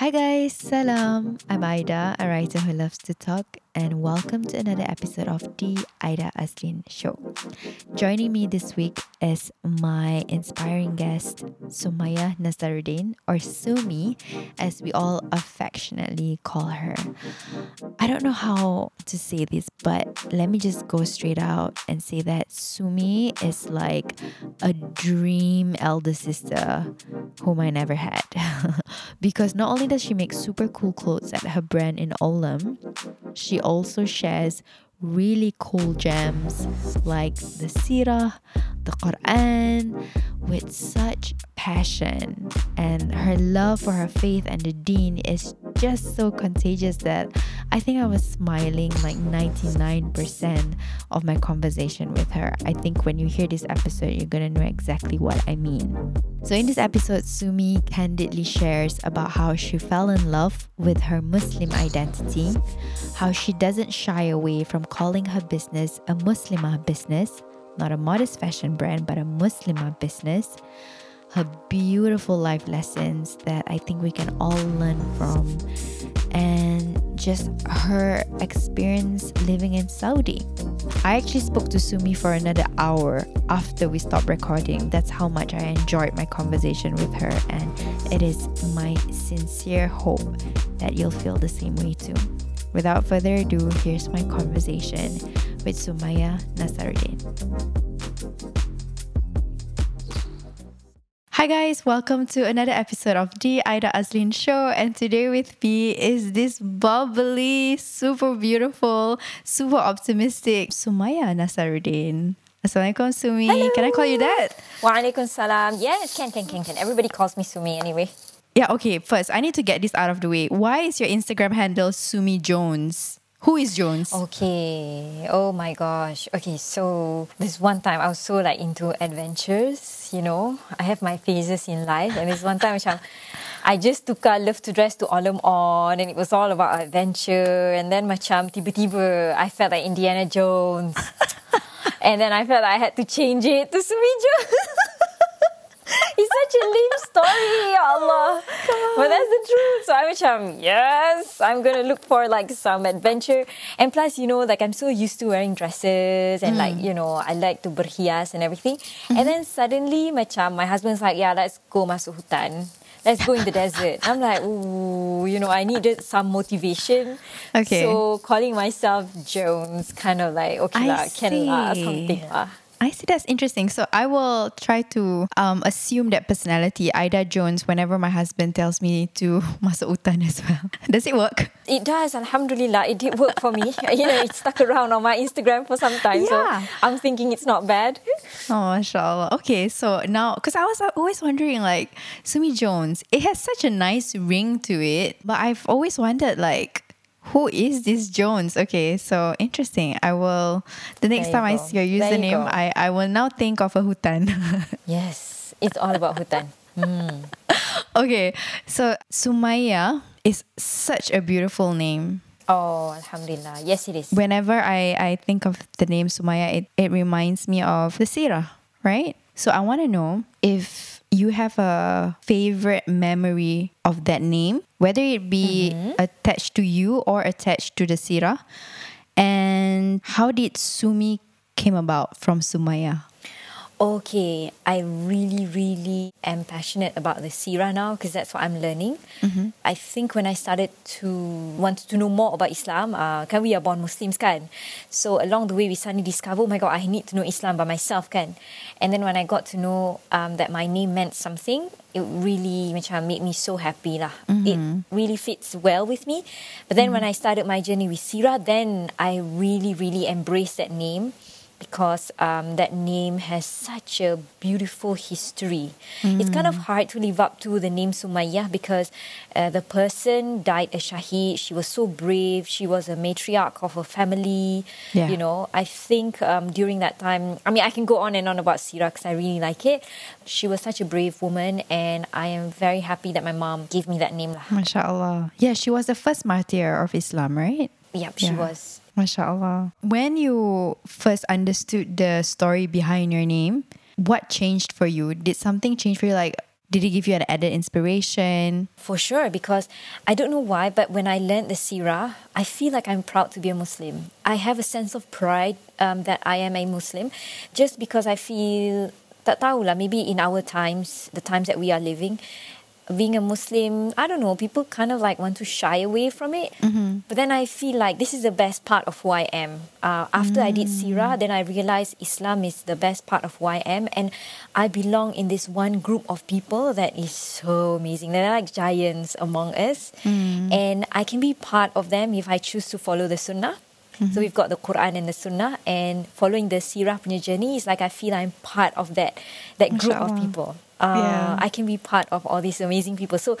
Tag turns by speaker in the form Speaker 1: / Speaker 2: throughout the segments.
Speaker 1: Hi guys, salam. I'm Aida, a writer who loves to talk, and welcome to another episode of the Aida Azlin Show. Joining me this week is my inspiring guest, Sumaya Nasaruddin, or Sumi, as we all affectionately call her. I don't know how to say this, but let me just go straight out and say that Sumi is like a dream elder sister whom I never had. because not only does she make super cool clothes at her brand in Olloum, she also shares really cool gems like the Sirah, the Quran, with such passion. And her love for her faith and the deen is just so contagious that I think I was smiling like 99% of my conversation with her. I think when you hear this episode, you're gonna know exactly what I mean. So, in this episode, Sumi candidly shares about how she fell in love with her Muslim identity, how she doesn't shy away from calling her business a Muslimah business, not a modest fashion brand, but a Muslimah business her beautiful life lessons that I think we can all learn from, and just her experience living in Saudi. I actually spoke to Sumi for another hour after we stopped recording. That's how much I enjoyed my conversation with her, and it is my sincere hope that you'll feel the same way too. Without further ado, here's my conversation with Sumaya Nasaruddin. Hi guys, welcome to another episode of the Aida Azlin Show. And today with me is this bubbly, super beautiful, super optimistic Sumaya Nasaruddin. Assalamualaikum Sumi.
Speaker 2: Hello.
Speaker 1: Can I call you that?
Speaker 2: Walaikum salam. Yes, can, can, can, can. Everybody calls me Sumi anyway.
Speaker 1: Yeah, okay. First, I need to get this out of the way. Why is your Instagram handle Sumi Jones? Who is Jones?
Speaker 2: Okay. Oh my gosh. Okay, so this one time I was so like into adventures, you know. I have my phases in life and this one time macam I just took a love to dress to Olloum on and it was all about adventure and then macam tiba-tiba I felt like Indiana Jones. and then I felt like I had to change it to Sumi Jones. It's such a lame story, ya Allah. Oh, but that's the truth. So I'm macam, yes, I'm gonna look for like some adventure. And plus, you know, like I'm so used to wearing dresses and like, mm. you know, I like to berhias and everything. Mm-hmm. And then suddenly macam my husband's like, yeah, let's go masuk hutan. Let's go in the desert. I'm like, ooh, you know, I needed some motivation.
Speaker 1: Okay.
Speaker 2: So calling myself Jones, kind of like, okay
Speaker 1: I
Speaker 2: lah, can lah, something lah.
Speaker 1: I see that's interesting. So I will try to um, assume that personality, Aida Jones, whenever my husband tells me to masuk hutan as well. Does it work?
Speaker 2: It does, Alhamdulillah. It did work for me. you know, it stuck around on my Instagram for some time.
Speaker 1: Yeah.
Speaker 2: So I'm thinking it's not bad.
Speaker 1: Oh, mashallah. Okay, so now, because I was always wondering, like, Sumi Jones, it has such a nice ring to it, but I've always wondered, like, who is this Jones? Okay, so interesting. I will, the next time I see your
Speaker 2: There you
Speaker 1: username. I, I will now think of a hutan.
Speaker 2: Yes, it's all about hutan. Hmm.
Speaker 1: okay, so Sumaya is such a beautiful name.
Speaker 2: Oh, Alhamdulillah. Yes, it is.
Speaker 1: Whenever I, I think of the name Sumaya, it, it reminds me of the Sirah, right? So I want to know if you have a favorite memory of that name, whether it be mm-hmm. attached to you or attached to the Sirah. And how did Sumi came about from Sumaya?
Speaker 2: Okay, I really, really am passionate about the Sirah now because that's what I'm learning. I think when I started to want to know more about Islam, uh, kan we are born Muslims can? So along the way, we suddenly discover, oh my God, I need to know Islam by myself can? And then when I got to know um, that my name meant something, it really macam made me so happy lah. It really fits well with me. But then when I started my journey with Sirah, then I really, really embraced that name because um, that name has such a beautiful history. It's kind of hard to live up to the name Sumayyah because uh, the person died a shaheed. She was so brave. She was a matriarch of a family.
Speaker 1: Yeah.
Speaker 2: You know, I think um, during that time, I mean, I can go on and on about Sirah because I really like it. She was such a brave woman, and I am very happy that my mom gave me that name. lah.
Speaker 1: MashaAllah. Yeah, she was the first martyr of Islam, right?
Speaker 2: Yep, she
Speaker 1: Yeah.
Speaker 2: was.
Speaker 1: MashaAllah. When you first understood the story behind your name, what changed for you? Did something change for you? Like, Did it give you an added inspiration?
Speaker 2: For sure, because I don't know why, but when I learned the Sirah, I feel like I'm proud to be a Muslim. I have a sense of pride um, that I am a Muslim, just because I feel tak tahulah maybe in our times, the times that we are living, being a Muslim, I don't know, people kind of like want to shy away from it.
Speaker 1: Mm-hmm.
Speaker 2: But then I feel like this is the best part of who I am. Uh, after I did Sirah, then I realized Islam is the best part of who I am. And I belong in this one group of people that is so amazing. They're like giants among us. And I can be part of them if I choose to follow the Sunnah. So we've got the Quran and the Sunnah, and following the Sirah punya journey is like I feel I'm part of that that group of people. Uh,
Speaker 1: Yeah.
Speaker 2: I can be part of all these amazing people. So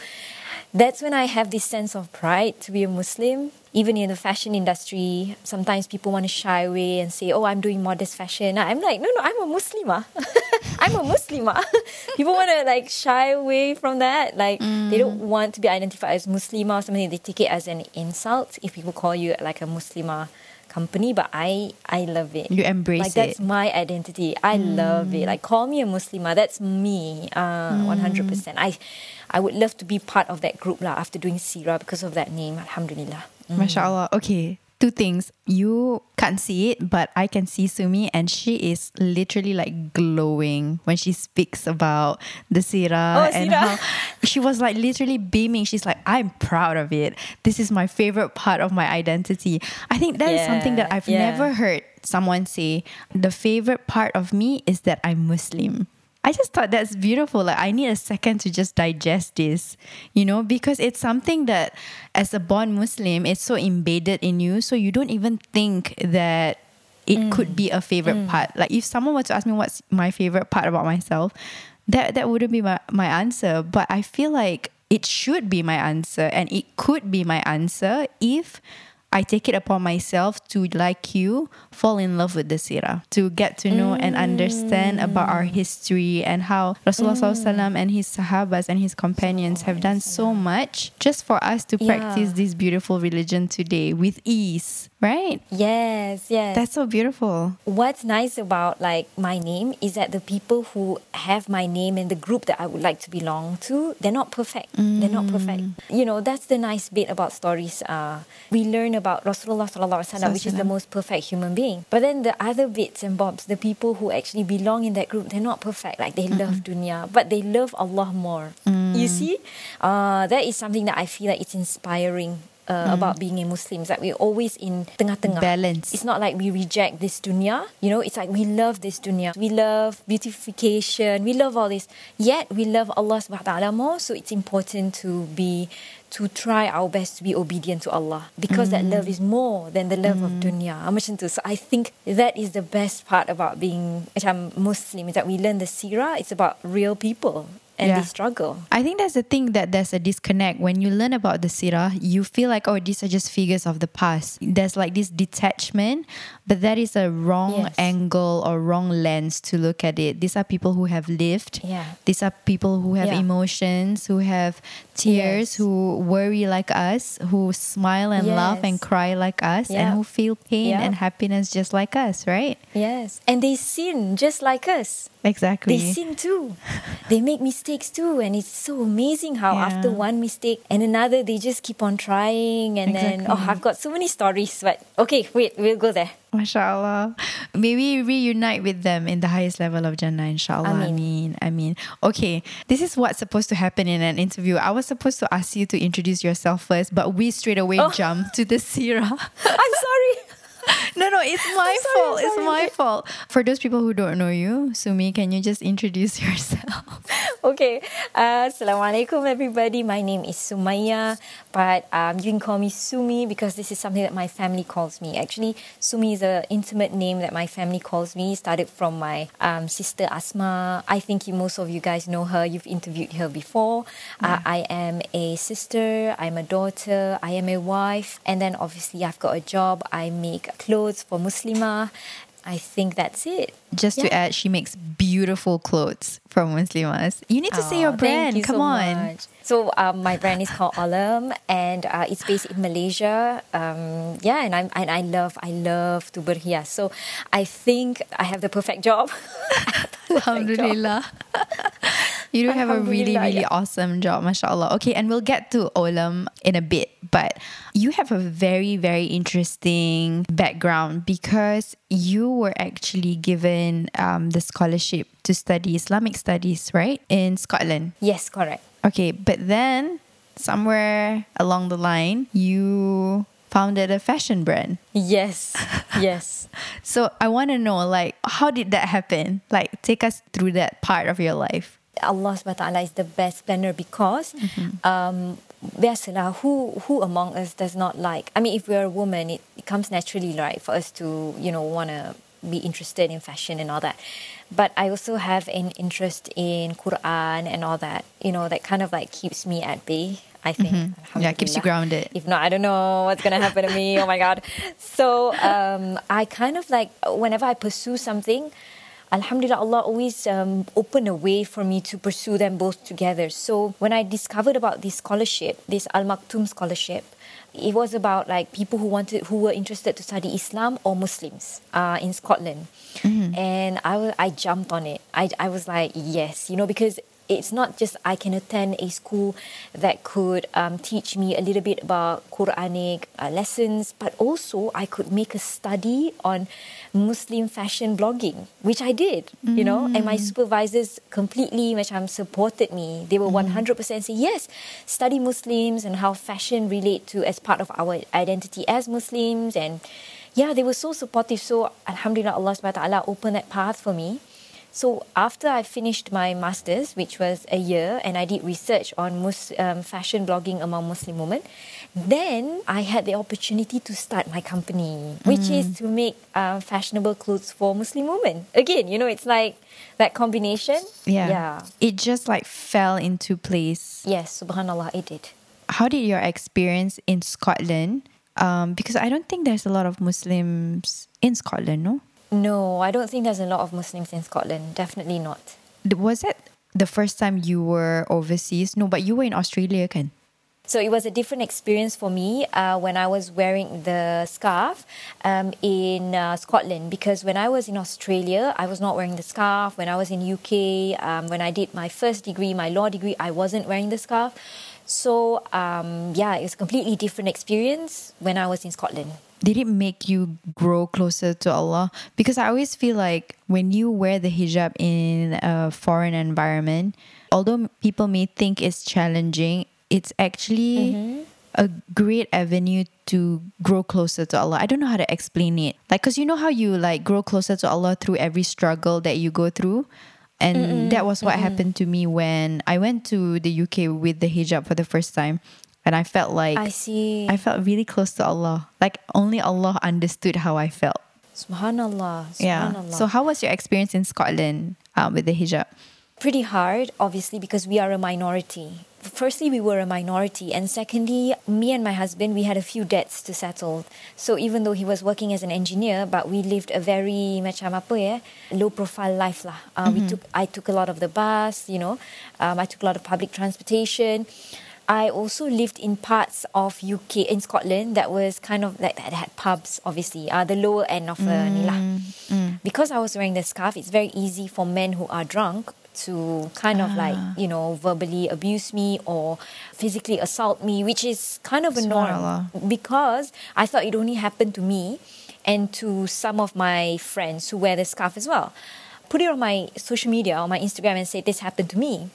Speaker 2: that's when I have this sense of pride to be a Muslim. Even in the fashion industry, sometimes people want to shy away and say, "Oh, I'm doing modest fashion." I'm like, "No, no, I'm a Muslimah. I'm a Muslimah." people want to like shy away from that. Like they don't want to be identified as Muslimah or something. They take it as an insult if people call you like a Muslimah company. But I, I love it.
Speaker 1: You embrace
Speaker 2: like that's
Speaker 1: it.
Speaker 2: my identity. I mm. love it. Like call me a Muslimah. That's me. Uh, mm. One hundred percent. I, I would love to be part of that group lah. After doing Sirah because of that name. Alhamdulillah. Mm.
Speaker 1: MashaAllah. Okay. Two things. You can't see it, but I can see Sumi, and she is literally like glowing when she speaks about the Sirah
Speaker 2: Oh,
Speaker 1: and
Speaker 2: Sirah.
Speaker 1: how she was like literally beaming. She's like, I'm proud of it. This is my favorite part of my identity. I think that is something that I've
Speaker 2: yeah.
Speaker 1: never heard someone say. The favorite part of me is that I'm Muslim. I just thought that's beautiful. Like I need a second to just digest this, you know, because it's something that as a born Muslim, it's so embedded in you. So you don't even think that it could mm. be a favorite mm. part. Like if someone were to ask me what's my favorite part about myself, that that wouldn't be my, my answer. But I feel like it should be my answer and it could be my answer if I take it upon myself to, like you, fall in love with the Sirah, to get to know and mm. understand about our history and how Rasulullah SAW and his Sahabas and his companions have done so much just for us to practice this beautiful religion today with ease, right?
Speaker 2: Yes, yes.
Speaker 1: That's so beautiful.
Speaker 2: What's nice about like my name is that the people who have my name in the group that I would like to belong to, they're not perfect. They're not perfect. You know, that's the nice bit about stories. Uh, we learn about Rasulullah sallallahu alaihi wasallam, which is the most perfect human being. But then the other bits and bobs, the people who actually belong in that group, they're not perfect. Like they love dunya, but they love Allah more. You see, uh, that is something that I feel like it's inspiring. Uh, About being a Muslim, it's like we're always in tengah-tengah
Speaker 1: Balance.
Speaker 2: it's not like we reject this dunya. You know, it's like we love this dunya. We love beautification. We love all this. Yet we love Allah subhanahu wa ta'ala more. So it's important to be to try our best to be obedient to Allah. Because that love is more than the love of dunya. Ah, Macam tu. So I think that is the best part about being macam Muslim is that we learn the sirah. It's about real people and
Speaker 1: Yeah.
Speaker 2: they struggle.
Speaker 1: I think that's the thing that there's a disconnect. When you learn about the Sirah, you feel like, oh, these are just figures of the past. There's like this detachment, but that is a wrong
Speaker 2: Yes.
Speaker 1: angle or wrong lens to look at it. These are people who have lived.
Speaker 2: Yeah.
Speaker 1: These are people who have
Speaker 2: Yeah.
Speaker 1: emotions, who have tears,
Speaker 2: Yes.
Speaker 1: who worry like us, who smile and laugh and cry like us, and who feel pain
Speaker 2: Yeah.
Speaker 1: and happiness just like us, right?
Speaker 2: Yes. And they sin just like us.
Speaker 1: Exactly.
Speaker 2: They sin too. they make mistakes too, and it's so amazing how
Speaker 1: Yeah.
Speaker 2: after one mistake and another, they just keep on trying. And then, oh, I've got so many stories. But okay, wait, we'll go there.
Speaker 1: MashaAllah. Maybe reunite with them in the highest level of Jannah, inshallah. I mean, I mean. Okay, this is what's supposed to happen in an interview. I was supposed to ask you to introduce yourself first, but we straight away
Speaker 2: Oh.
Speaker 1: jump to the Sirah.
Speaker 2: I'm sorry.
Speaker 1: no, no, it's my
Speaker 2: sorry,
Speaker 1: fault. It's my fault. For those people who don't know you, Sumi, can you just introduce yourself?
Speaker 2: okay. Uh, Assalamualaikum, everybody. My name is Sumaya, but um, you can call me Sumi because this is something that my family calls me. Actually, Sumi is an intimate name that my family calls me. Started from my um, sister Asma. I think you, most of you guys know her. You've interviewed her before. Uh, I am a sister. I'm a daughter. I am a wife, and then obviously I've got a job. I make clothes for Muslimah. I think that's it.
Speaker 1: Just to add, she makes beautiful clothes for Muslimas. You need to say your
Speaker 2: Oh,
Speaker 1: brand.
Speaker 2: You
Speaker 1: Come
Speaker 2: so
Speaker 1: on.
Speaker 2: Much. So um, my brand is called Olloum, and uh, it's based in Malaysia. Um, yeah, and I'm and I love I love to berhias. So I think I have the perfect job. Perfect job.
Speaker 1: You do have a really, really awesome job, mashallah. Okay, and we'll get to Olloum in a bit, but you have a very, very interesting background because you were actually given um, the scholarship to study Islamic studies, right, in Scotland.
Speaker 2: Yes, correct.
Speaker 1: Okay, but then somewhere along the line, you founded a fashion brand.
Speaker 2: Yes, yes.
Speaker 1: So I want to know, like, how did that happen? Like, take us through that part of your life.
Speaker 2: Allah subhanahu wa ta'ala is the best planner because um, biasalah, who, who among us does not like, I mean, if we're a woman, it, it comes naturally, right, for us to, you know, want to be interested in fashion and all that. But I also have an interest in Quran and all that, you know, that kind of like keeps me at bay, I think.
Speaker 1: Yeah, keeps you grounded.
Speaker 2: If not, I don't know what's gonna happen to me. Oh my god! So um, I kind of like whenever I pursue something, Alhamdulillah, Allah always um, opened a way for me to pursue them both together. So when I discovered about this scholarship, this Al Maktoum scholarship, it was about like people who wanted, who were interested to study Islam or Muslims uh, in Scotland, and I I jumped on it. I I was like yes, you know, because it's not just I can attend a school that could um, teach me a little bit about Quranic uh, lessons, but also I could make a study on Muslim fashion blogging, which I did, you know, and my supervisors completely macam supported me. They were 100% say, yes, study Muslims and how fashion relate to as part of our identity as Muslims. And yeah, they were so supportive. So Alhamdulillah, Allah subhanahu wa ta'ala opened that path for me. So after I finished my masters, which was a year, and I did research on mus- um, fashion blogging among Muslim women, then I had the opportunity to start my company, which is to make uh, fashionable clothes for Muslim women. Again, you know, it's like that combination.
Speaker 1: Yeah.
Speaker 2: Yeah.
Speaker 1: It just like fell into place.
Speaker 2: Yes, subhanallah, it did.
Speaker 1: How did your experience in Scotland? Um, because I don't think there's a lot of Muslims in Scotland, no?
Speaker 2: No, I don't think there's a lot of Muslims in Scotland. Definitely not.
Speaker 1: Was that the first time you were overseas? No, but you were in Australia, can?
Speaker 2: So it was a different experience for me uh, when I was wearing the scarf um, in uh, Scotland because when I was in Australia, I was not wearing the scarf. When I was in UK, um, when I did my first degree, my law degree, I wasn't wearing the scarf. So um, yeah, it was a completely different experience when I was in Scotland.
Speaker 1: Did it make you grow closer to Allah? Because I always feel like when you wear the hijab in a foreign environment, although people may think it's challenging, it's actually mm-hmm. a great avenue to grow closer to Allah. I don't know how to explain it. Like, cause you know how you like grow closer to Allah through every struggle that you go through. And that was what happened to me when I went to the UK with the hijab for the first time. And I felt like
Speaker 2: I see.
Speaker 1: I felt really close to Allah. Like only Allah understood how I felt.
Speaker 2: Subhanallah.
Speaker 1: Yeah. So how was your experience in Scotland um, with the hijab?
Speaker 2: pretty hard, obviously, because we are a minority. Firstly, we were a minority, and secondly, me and my husband, we had a few debts to settle. So even though he was working as an engineer, but we lived a very macam apa ya, low profile life lah. Uh, We took, I took a lot of the bus, you know, um, I took a lot of public transportation. I also lived in parts of UK in Scotland that was kind of like that had pubs, obviously, uh, the lower end of uh, ni lah. Because I was wearing the scarf, it's very easy for men who are drunk to kind of like you know verbally abuse me or physically assault me, which is kind of a norm because I thought it only happened to me and to some of my friends who wear the scarf as well. Put it on my social media, on my Instagram, and say this happened to me.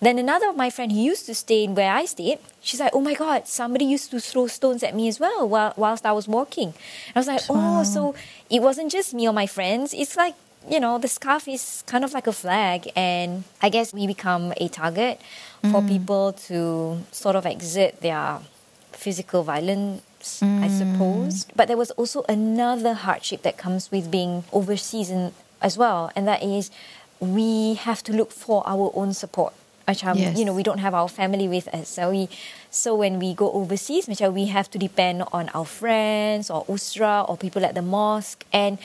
Speaker 2: Then another of my friend who used to stay in where I stayed, she's like, "Oh my god, somebody used to throw stones at me as well while whilst I was walking." I was like, "Oh, so it wasn't just me or my friends. It's like you know, the scarf is kind of like a flag, and I guess we become a target for mm. people to sort of exert their physical violence, I mm. suppose. But there was also another hardship that comes with being overseas and, as well, and that is we have to look for our own support. Macam,
Speaker 1: Yes.
Speaker 2: you know, we don't have our family with us. So we, so when we go overseas, macam we have to depend on our friends or usra or people at the mosque. And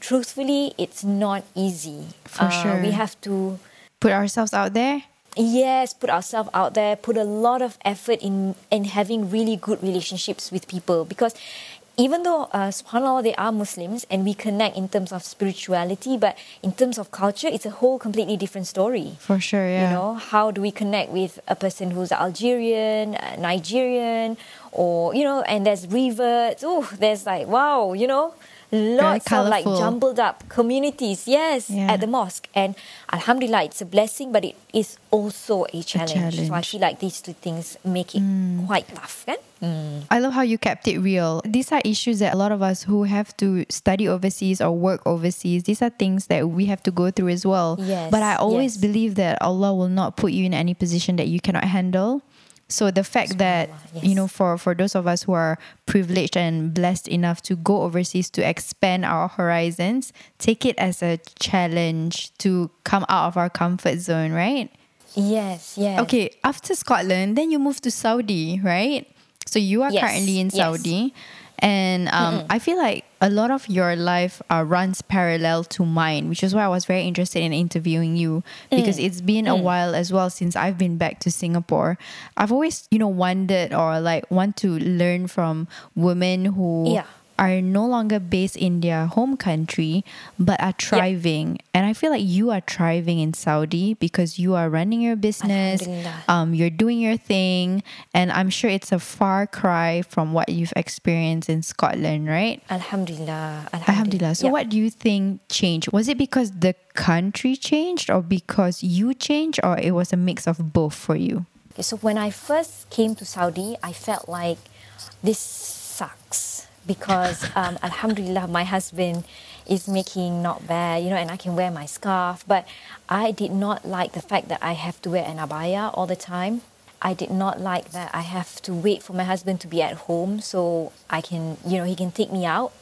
Speaker 2: truthfully, it's not easy.
Speaker 1: For
Speaker 2: Uh,
Speaker 1: sure.
Speaker 2: We have to
Speaker 1: Put ourselves out there?
Speaker 2: Yes, put ourselves out there, put a lot of effort in in having really good relationships with people because even though uh, subhanallah they are muslims and we connect in terms of spirituality but in terms of culture it's a whole completely different story.
Speaker 1: For sure, yeah.
Speaker 2: you know how do we connect with a person who's algerian uh, nigerian or you know and there's reverts. Oh there's like wow you know lots of like jumbled up communities yes
Speaker 1: Yeah.
Speaker 2: at the mosque and alhamdulillah it's a blessing but it is also a challenge, so i.
Speaker 1: Mm.
Speaker 2: feel like these two things make it quite tough kan?
Speaker 1: I love how you kept it real. These are issues that a lot of us who have to study overseas or work overseas, these are things that we have to go through as well.
Speaker 2: Yes,
Speaker 1: But I always
Speaker 2: yes.
Speaker 1: believe that Allah will not put you in any position that you cannot handle. So the fact that
Speaker 2: Subhanallah,
Speaker 1: you know for for those of us who are privileged and blessed enough to go overseas to expand our horizons, take it as a challenge to come out of our comfort zone, right?
Speaker 2: yes yes
Speaker 1: Okay, after Scotland, then you moved to Saudi, right? So you are
Speaker 2: Yes,
Speaker 1: currently in
Speaker 2: yes.
Speaker 1: Saudi, and um, I feel like a lot of your life uh, runs parallel to mine, which is why I was very interested in interviewing you because
Speaker 2: Mm.
Speaker 1: it's been a while as well since I've been back to Singapore. I've always, you know, wondered or like want to learn from women who
Speaker 2: Yeah.
Speaker 1: Are no longer based in their home country but are thriving. And I feel like you are thriving in Saudi because you are running your business, um, you're doing your thing, and I'm sure it's a far cry from what you've experienced in Scotland, right?
Speaker 2: alhamdulillah
Speaker 1: Alhamdulillah. So,
Speaker 2: Yeah.
Speaker 1: what do you think changed? Was it because the country changed, or because you changed, or it was a mix of both for you?
Speaker 2: Okay, so when I first came to Saudi, I felt like this sucks because um, Alhamdulillah, my husband is making not bad, you know, and I can wear my scarf. But I did not like the fact that I have to wear an abaya all the time. I did not like that I have to wait for my husband to be at home so I can, you know, he can take me out.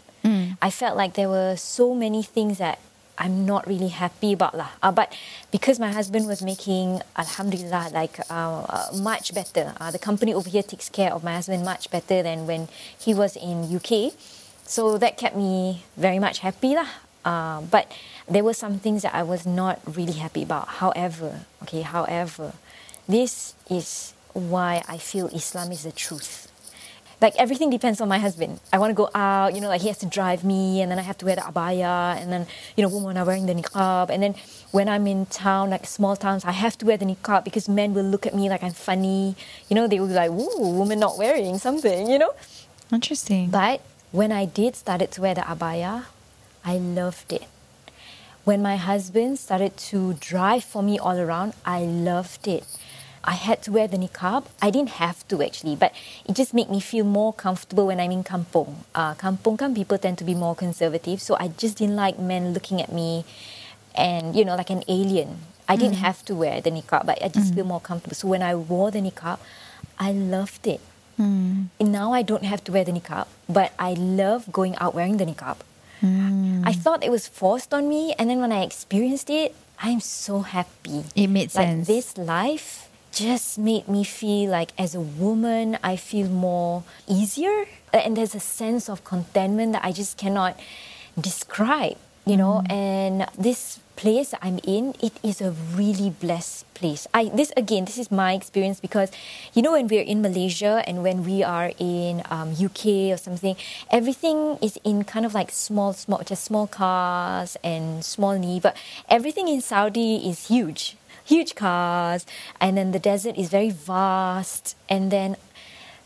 Speaker 2: I felt like there were so many things that I'm not really happy about lah. Uh, but because my husband was making, alhamdulillah, like uh, uh, much better. Uh, the company over here takes care of my husband much better than when he was in UK. So that kept me very much happy lah. Uh, but there were some things that I was not really happy about. However, okay, however, this is why I feel Islam is the truth like everything depends on my husband. I want to go out, you know, like he has to drive me, and then I have to wear the abaya, and then you know, women are wearing the niqab, and then when I'm in town, like small towns, I have to wear the niqab because men will look at me like I'm funny. You know, they will be like, "Ooh, woman not wearing something," you know.
Speaker 1: Interesting.
Speaker 2: But when I did started to wear the abaya, I loved it. When my husband started to drive for me all around, I loved it. I had to wear the niqab. I didn't have to actually, but it just made me feel more comfortable when I'm in kampung. Uh, kampung kan people tend to be more conservative, so I just didn't like men looking at me and you know like an alien. I didn't mm. have to wear the niqab, but I just mm. feel more comfortable. So when I wore the niqab, I loved it. Mm. And now I don't have to wear the niqab, but I love going out wearing the niqab. I thought it was forced on me, and then when I experienced it, I'm so happy.
Speaker 1: It made
Speaker 2: like
Speaker 1: sense.
Speaker 2: this life just made me feel like as a woman, I feel more easier, and there's a sense of contentment that I just cannot describe. You know, and this place I'm in, it is a really blessed place. I this again, this is my experience because, you know, when we're in Malaysia and when we are in um, UK or something, everything is in kind of like small, small, just small cars and small knee. But everything in Saudi is huge, huge cars, and then the desert is very vast, and then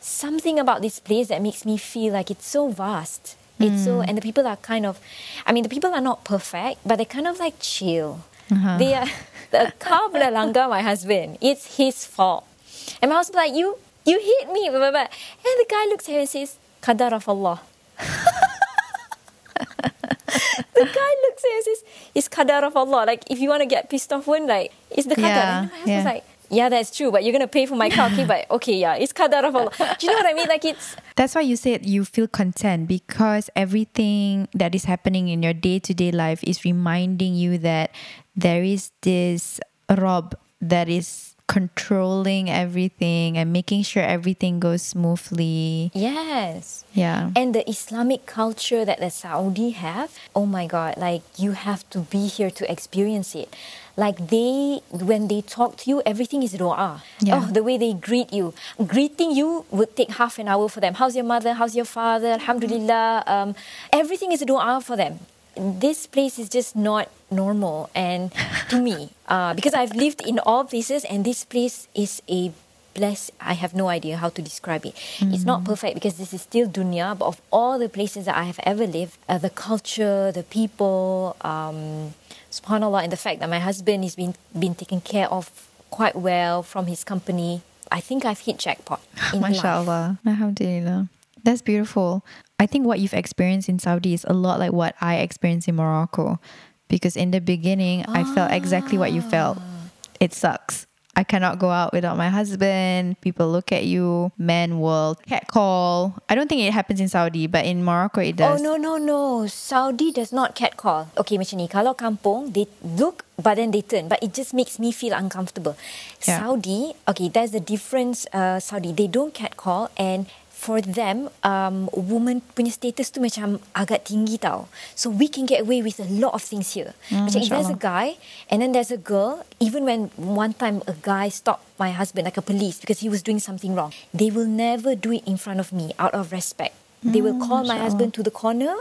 Speaker 2: something about this place that makes me feel like it's so vast. It's so, mm. and the people are kind of, I mean, the people are not perfect, but they're kind of like chill. Uh-huh. They are, the car langgar my husband. It's his fault. And my husband's like, you, you hit me, blah, blah, blah. And the guy looks at him and says, Qadar of Allah. the guy looks at and says, it's Qadar of Allah. Like, if you want to get pissed off one, like, it's the Qadar.
Speaker 1: Yeah,
Speaker 2: and my husband's
Speaker 1: yeah.
Speaker 2: like, yeah, that's true, but you're going to pay for my car, okay? But okay, yeah, it's Qadar of Allah. Do you know what I mean? Like, it's,
Speaker 1: That's why you said you feel content because everything that is happening in your day to day life is reminding you that there is this Rabb that is controlling everything and making sure everything goes smoothly.
Speaker 2: Yes.
Speaker 1: Yeah.
Speaker 2: And the Islamic culture that the Saudi have, oh my God, like you have to be here to experience it. Like they, when they talk to you, everything is dua.
Speaker 1: Yeah.
Speaker 2: Oh, the way they greet you. Greeting you would take half an hour for them. How's your mother? How's your father? Alhamdulillah. Um, everything is dua for them. This place is just not normal. And to me, uh, because I've lived in all places and this place is a bless I have no idea how to describe it. It's not perfect because this is still dunya, but of all the places that I have ever lived, uh, the culture, the people, um, subhanallah, and the fact that my husband is being been taken care of quite well from his company, I think I've hit jackpot in life.
Speaker 1: MashaAllah. Alhamdulillah. That's beautiful. I think what you've experienced in Saudi is a lot like what I experienced in Morocco. Because in the beginning, I felt exactly what you felt. It sucks. I cannot go out without my husband. People look at you. Men will catcall. I don't think it happens in Saudi, but in Morocco it does.
Speaker 2: Oh no no no! Saudi does not catcall. Okay, macam ni. Kalau kampung, they look but then they turn. But it just makes me feel uncomfortable.
Speaker 1: Yeah.
Speaker 2: Saudi, okay, there's a difference. Uh, Saudi, they don't catcall and for them, um, woman punya status tu macam agak tinggi tau. So we can get away with a lot of things here.
Speaker 1: Mm,
Speaker 2: macam if there's a guy and then there's a girl, even when one time a guy stopped my husband like a police because he was doing something wrong, they will never do it in front of me out of respect. They will call my husband to the corner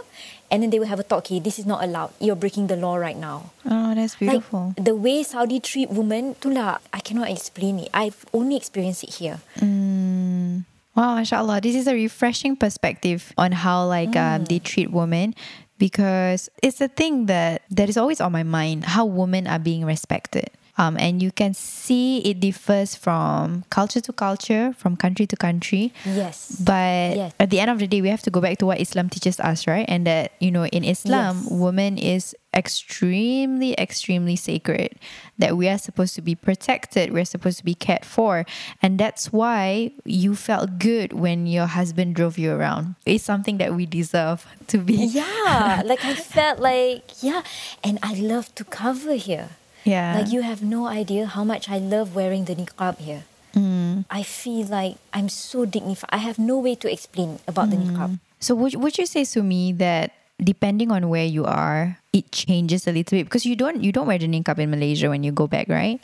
Speaker 2: and then they will have a talk. Okay, this is not allowed. You're breaking the law right now.
Speaker 1: Oh, that's beautiful.
Speaker 2: Like the way Saudi treat women, tu lah, I cannot explain it. I've only experienced it here.
Speaker 1: Mm. Wow, mashallah. This is a refreshing perspective on how like um, they treat women because it's a thing that that is always on my mind how women are being respected. Um, and you can see it differs from culture to culture, from country to country.
Speaker 2: Yes.
Speaker 1: But
Speaker 2: Yes.
Speaker 1: at the end of the day, we have to go back to what Islam teaches us, right? And that, you know, in Islam,
Speaker 2: Yes.
Speaker 1: woman is extremely, extremely sacred. That we are supposed to be protected, we're supposed to be cared for. And that's why you felt good when your husband drove you around. It's something that we deserve to be.
Speaker 2: Yeah, like I felt like, yeah. And I love to cover here.
Speaker 1: Yeah.
Speaker 2: Like you have no idea how much I love wearing the niqab here.
Speaker 1: Mm.
Speaker 2: I feel like I'm so dignified. I have no way to explain about the niqab.
Speaker 1: So would would you say to me that depending on where you are, it changes a little bit because you don't you don't wear the niqab in Malaysia when you go back, right?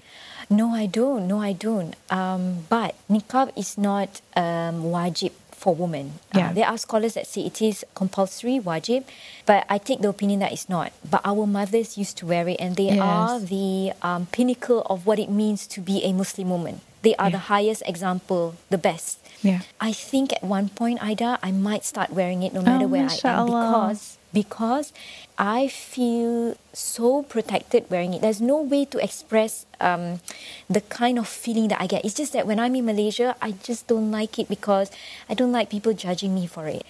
Speaker 2: No, I don't. No, I don't. Um, but niqab is not um, wajib for women. Uh,
Speaker 1: Yeah.
Speaker 2: there are scholars that say it is compulsory, wajib, but I take the opinion that it's not. But our mothers used to wear it, and they
Speaker 1: Yes.
Speaker 2: are the um, pinnacle of what it means to be a Muslim woman. They are
Speaker 1: Yeah.
Speaker 2: the highest example, the best.
Speaker 1: Yeah.
Speaker 2: I think at one point, Aida, I might start wearing it no matter
Speaker 1: Oh,
Speaker 2: where I am because because I feel so protected wearing it. There's no way to express um, the kind of feeling that I get. It's just that when I'm in Malaysia, I just don't like it because I don't like people judging me for it.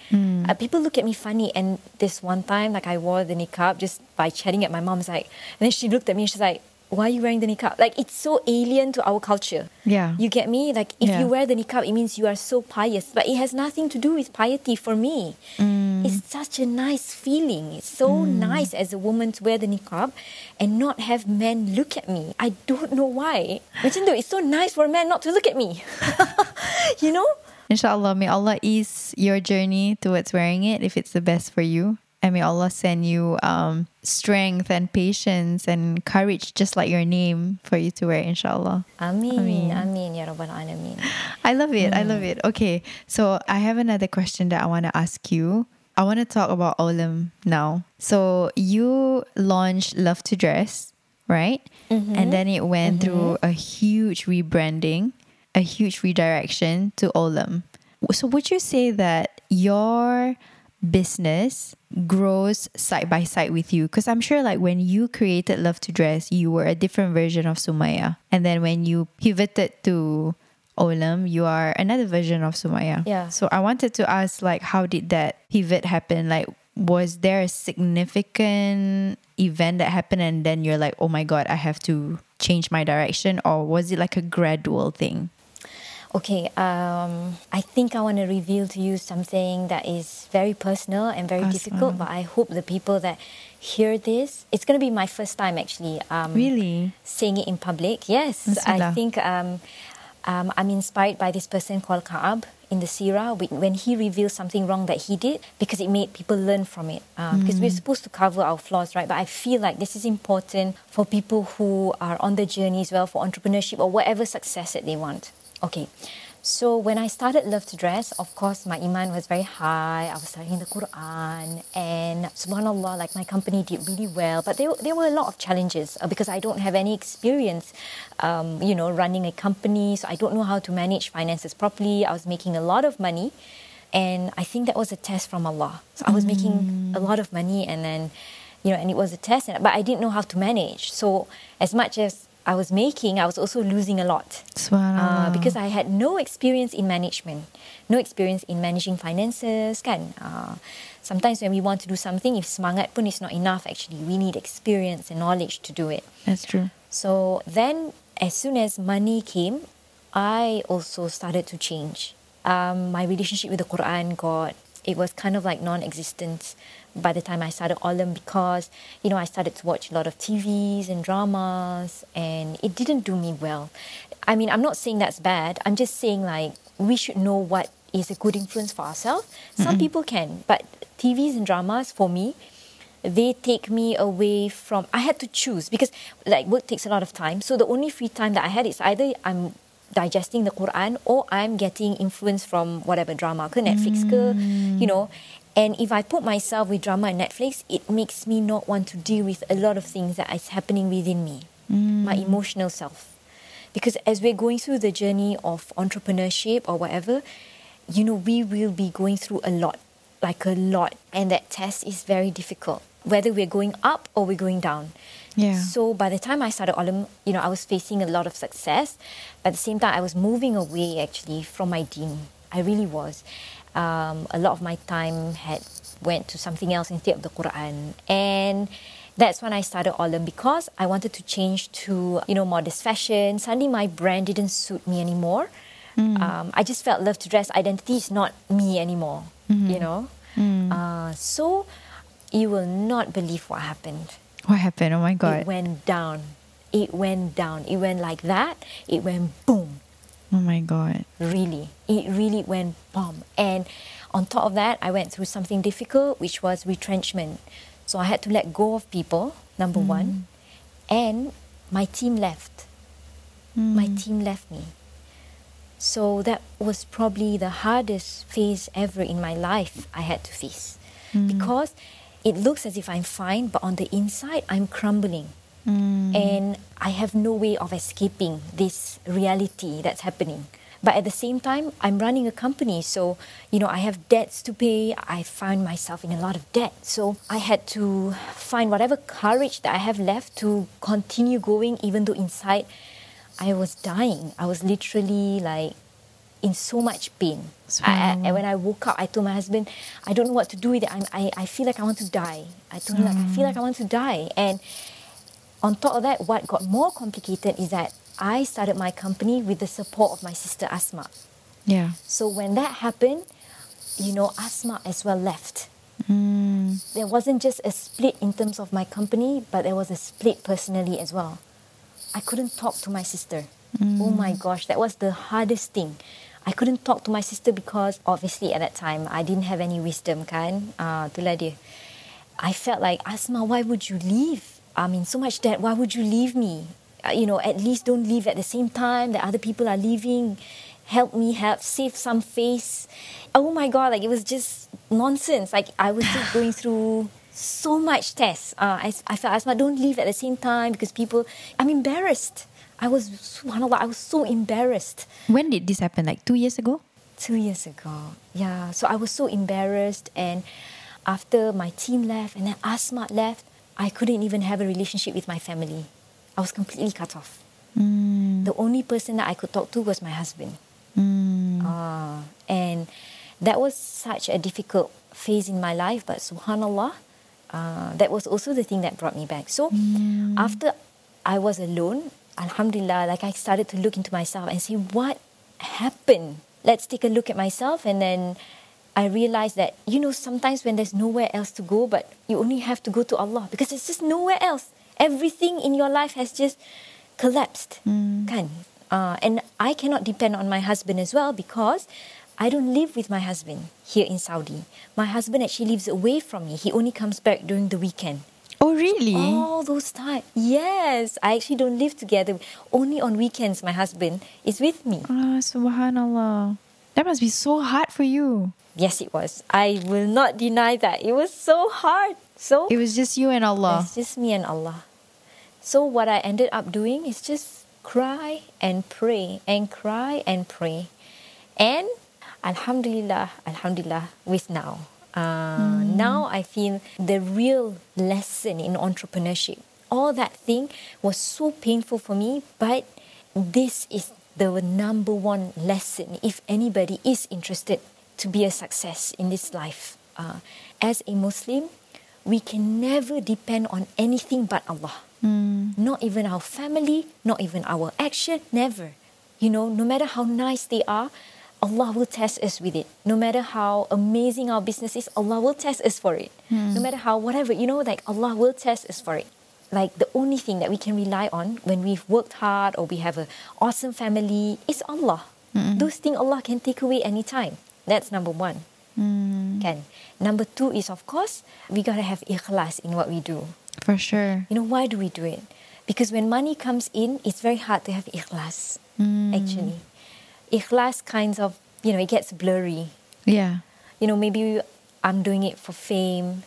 Speaker 2: Uh, people look at me funny. And this one time, like I wore the niqab just by chatting at my mom's like, and then she looked at me and she's like, why are you wearing the niqab? Like it's so alien to our culture.
Speaker 1: Yeah.
Speaker 2: You get me? Like if
Speaker 1: Yeah.
Speaker 2: you wear the niqab, it means you are so pious. But it has nothing to do with piety for me.
Speaker 1: Mm.
Speaker 2: It's such a nice feeling. It's so nice as a woman to wear the niqab and not have men look at me. I don't know why. Macam tu, it's so nice for a man not to look at me. you know?
Speaker 1: Inshallah, may Allah ease your journey towards wearing it if it's the best for you. And may Allah send you um, strength and patience and courage, just like your name, for you to wear, inshallah.
Speaker 2: Ameen.
Speaker 1: Ameen.
Speaker 2: Ameen. Ya Rabbal Alameen.
Speaker 1: I love it. I love hmm. it. Okay, so I have another question that I want to ask you. I want to talk about Olloum now. So you launched Love to Dress, right? Mm-hmm. And then it went mm-hmm. through a huge rebranding, a huge redirection to Olloum. So would you say that your business grows side by side with you? Because I'm sure, like when you created Love to Dress, you were a different version of Sumaya, and then when you pivoted to Olloum, you are another version of Sumaya.
Speaker 2: Yeah.
Speaker 1: So I wanted to ask, like, how did that pivot happen? Like, was there a significant event that happened, and then you're like, oh my god, I have to change my direction, or was it like a gradual thing?
Speaker 2: Okay, um, I think I want to reveal to you something that is very personal and very difficult, but I hope the people that hear this, it's going to be my first time actually. Um,
Speaker 1: Really?
Speaker 2: Saying it in public. Yes, I think um, um, I'm inspired by this person called Kaab in the Sirah when he revealed something wrong that he did because it made people learn from it. Um, Because we're supposed to cover our flaws, right? But I feel like this is important for people who are on the journey as well for entrepreneurship or whatever success that they want. Okay. So when I started Love to Dress, of course my iman was very high. I was studying the Quran and subhanallah, like my company did really well. But there, there were a lot of challenges uh, because I don't have any experience, um, you know, running a company. So I don't know how to manage finances properly. I was making a lot of money. And I think that was a test from Allah. So I was making a lot of money and then, you know, and it was a test, but I didn't know how to manage. So as much as I was making, I was also losing a lot. Uh, because I had no experience in management, no experience in managing finances, kan. Uh, sometimes when we want to do something, if semangat pun is not enough, actually, we need experience and knowledge to do it.
Speaker 1: That's true.
Speaker 2: So then, as soon as money came, I also started to change. Um, my relationship with the Quran got, it was kind of like non existent by the time I started Olloum because, you know, I started to watch a lot of TVs and dramas and it didn't do me well. I mean, I'm not saying that's bad. I'm just saying like we should know what is a good influence for ourselves. Some mm-hmm. people can, but TVs and dramas for me, they take me away from I had to choose because like work takes a lot of time. So the only free time that I had is either I'm digesting the Quran or I'm getting influence from whatever drama ke Netflix ke, you mm. know. And if I put myself with drama and Netflix, it makes me not want to deal with a lot of things that is happening within me, mm. my emotional self. Because as we're going through the journey of entrepreneurship or whatever, you know, we will be going through a lot, like a lot. And that test is very difficult, whether we're going up or we're going down.
Speaker 1: Yeah.
Speaker 2: So by the time I started Olloum, you know, I was facing a lot of success. But at the same time, I was moving away actually from my deen. I really was. Um, a lot of my time had went to something else instead of the Quran. And that's when I started Olloum because I wanted to change to, you know, modest fashion. Suddenly my brand didn't suit me anymore. Um, I just felt love to dress identity is not me anymore, you know. Uh, so you will not believe what happened.
Speaker 1: What happened? Oh my God.
Speaker 2: It went down. It went down. It went like that. It went boom.
Speaker 1: Oh my god.
Speaker 2: Really. It really went boom. And on top of that, I went through something difficult, which was retrenchment. So I had to let go of people, number mm. one. And my team left. Mm. My team left me. So that was probably the hardest phase ever in my life I had to face. Mm. Because it looks as if I'm fine, but on the inside, I'm crumbling. Mm. And I have no way of escaping this reality that's happening. But at the same time, I'm running a company. So, you know, I have debts to pay. I find myself in a lot of debt. So I had to find whatever courage that I have left to continue going, even though inside I was dying. I was literally like in so much pain. I, I, and when I woke up, I told my husband, I don't know what to do with it. I'm, I, I feel like I want to die. I told him, like, I feel mm. like I want to die. And on top of that, what got more complicated is that I started my company with the support of my sister Asma.
Speaker 1: Yeah.
Speaker 2: So when that happened, you know, Asma as well left. There wasn't just a split in terms of my company, but there was a split personally as well. I couldn't talk to my sister. Oh my gosh, that was the hardest thing. I couldn't talk to my sister because obviously at that time I didn't have any wisdom kan. Ah, itulah dia. I felt like Asma, why would you leave? I mean, so much debt. Why would you leave me? Uh, you know, at least don't leave at the same time that other people are leaving. Help me, help save some face. Oh my god, like it was just nonsense. Like I was just going through so much tests. Uh, I, I felt Asma, don't leave at the same time because people. I'm embarrassed. I was subhanallah. I was so embarrassed
Speaker 1: When did this happen? Like two years ago?
Speaker 2: two years ago. Yeah, so I was so embarrassed, and after my team left and then Asma left, I couldn't even have a relationship with my family. I was completely cut off. The only person that I could talk to was my husband. Ah, and that was such a difficult phase in my life, but subhanallah, uh, that was also the thing that brought me back. So after I was alone, alhamdulillah, like I started to look into myself and see what happened? Let's take a look at myself and then I realized that, you know, sometimes when there's nowhere else to go, but you only have to go to Allah because there's just nowhere else. Everything in your life has just collapsed. Kan? Uh, and I cannot depend on my husband as well because I don't live with my husband here in Saudi. My husband actually lives away from me. He only comes back during the weekend.
Speaker 1: Oh, really?
Speaker 2: All those times. Yes, I actually don't live together. Only on weekends my husband is with me.
Speaker 1: Ah, subhanallah. That must be so hard for you.
Speaker 2: Yes, it was. I will not deny that. It was so hard. So
Speaker 1: It was just you and Allah.
Speaker 2: it's just me and Allah. So what I ended up doing is just cry and pray and cry and pray. And Alhamdulillah, Alhamdulillah, with now. Uh, Now I feel the real lesson in entrepreneurship. All that thing was so painful for me, but this is the number one lesson if anybody is interested to be a success in this life. Uh, as a Muslim, we can never depend on anything but Allah. Not even our family, not even our action, never. You know, no matter how nice they are, Allah will test us with it. No matter how amazing our business is, Allah will test us for it. No matter how, whatever, you know, like Allah will test us for it. Like the only thing that we can rely on when we've worked hard or we have an awesome family is Allah. Those things Allah can take away anytime. That's number one. Mm. Can. Number two is, of course, we got to have ikhlas in what we do.
Speaker 1: For sure.
Speaker 2: You know, why do we do it? Because when money comes in, it's very hard to have ikhlas, mm. actually. Ikhlas kinds of, you know, it gets blurry.
Speaker 1: Yeah.
Speaker 2: You know, maybe I'm doing it for fame.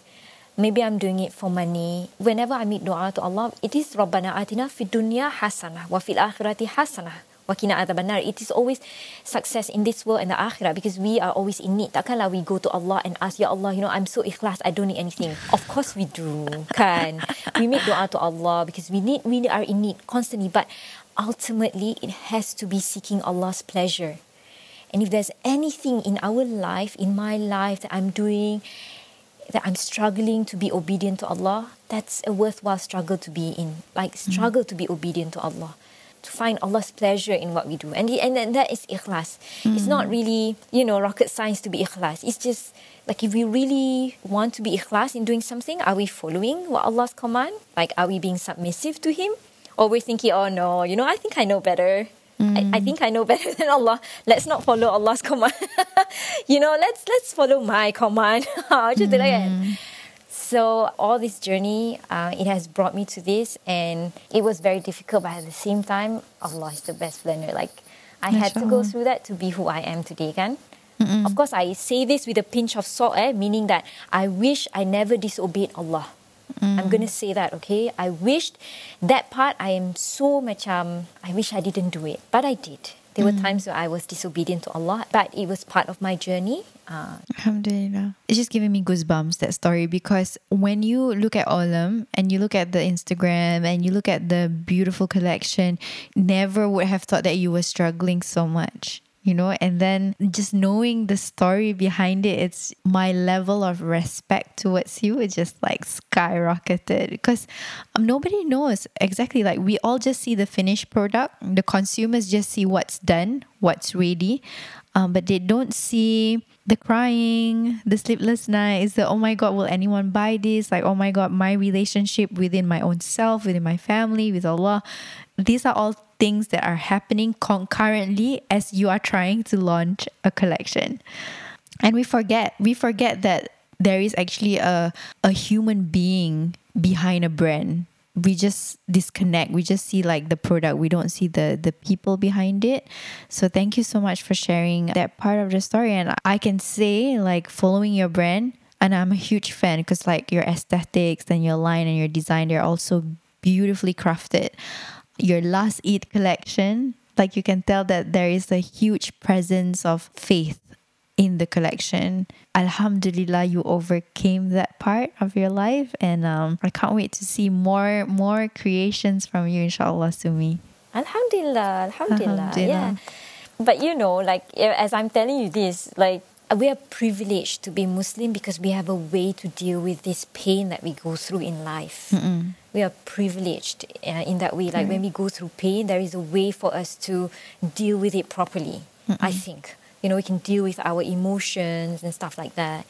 Speaker 2: Maybe I'm doing it for money. Whenever I make dua to Allah, it is Rabbana atina fid dunya hasanah wa fil akhirati hasanah wa. It is always success in this world and the akhirah because we are always in need. Takkanlah we go to Allah and ask, Ya Allah, you know, I'm so ikhlas, I don't need anything. Of course we do, kan? We make dua to Allah because we need, we are in need constantly. But ultimately, it has to be seeking Allah's pleasure. And if there's anything in our life, in my life that I'm doing, that I'm struggling to be obedient to Allah, that's a worthwhile struggle to be in. Like mm-hmm. struggle to be obedient to Allah, to find Allah's pleasure in what we do, and the, and then that is ikhlas. It's not mm-hmm. really you know rocket science to be ikhlas. It's just like if we really want to be ikhlas in doing something, are we following what Allah's command? Like are we being submissive to Him, or we're thinking, oh no, you know, I think I know better. I, I think I know better than Allah. Let's not follow Allah's command. you know, let's let's follow my command. Macam tu lah kan. So all this journey, uh, it has brought me to this, and it was very difficult. But at the same time, Allah is the best learner. Like I had to go through that to be who I am today, kan? Of course, I say this with a pinch of salt, eh, meaning that I wish I never disobeyed Allah. I'm gonna say that, okay? I wished that part. I am so much. Um, I wish I didn't do it, but I did. There were times where I was disobedient to Allah, but it was part of my journey. Uh,
Speaker 1: Alhamdulillah. It's just giving me goosebumps, that story, because when you look at Olloum and you look at the Instagram and you look at the beautiful collection, never would have thought that you were struggling so much. You know, and then just knowing the story behind it, it's my level of respect towards you is just like skyrocketed because um, nobody knows exactly. Like, we all just see the finished product, the consumers just see what's done, what's ready, um, but they don't see the crying, the sleepless nights, the oh my god, will anyone buy this? Like, oh my god, my relationship within my own self, within my family, with Allah. These are all things that are happening concurrently as you are trying to launch a collection. And we forget, we forget that there is actually a, a human being behind a brand we just disconnect. We just see like the product. We don't see the the people behind it. So thank you so much for sharing that part of the story. And i can say like following your brand and i'm a huge fan because like your aesthetics and your line and your design they're also beautifully crafted. Your last Eid collection like you can tell that there is a huge presence of faith in the collection. Alhamdulillah, you overcame that part of your life, and um, I can't wait to see more more creations from you, inshallah, Sumi.
Speaker 2: Alhamdulillah, Alhamdulillah,
Speaker 1: Alhamdulillah.
Speaker 2: yeah. But you know, like as I'm telling you this, like we are privileged to be Muslim because we have a way to deal with this pain that we go through in life. We are privileged uh, in that way. Like when we go through pain, there is a way for us to deal with it properly. I think. You know, we can deal with our emotions and stuff like that.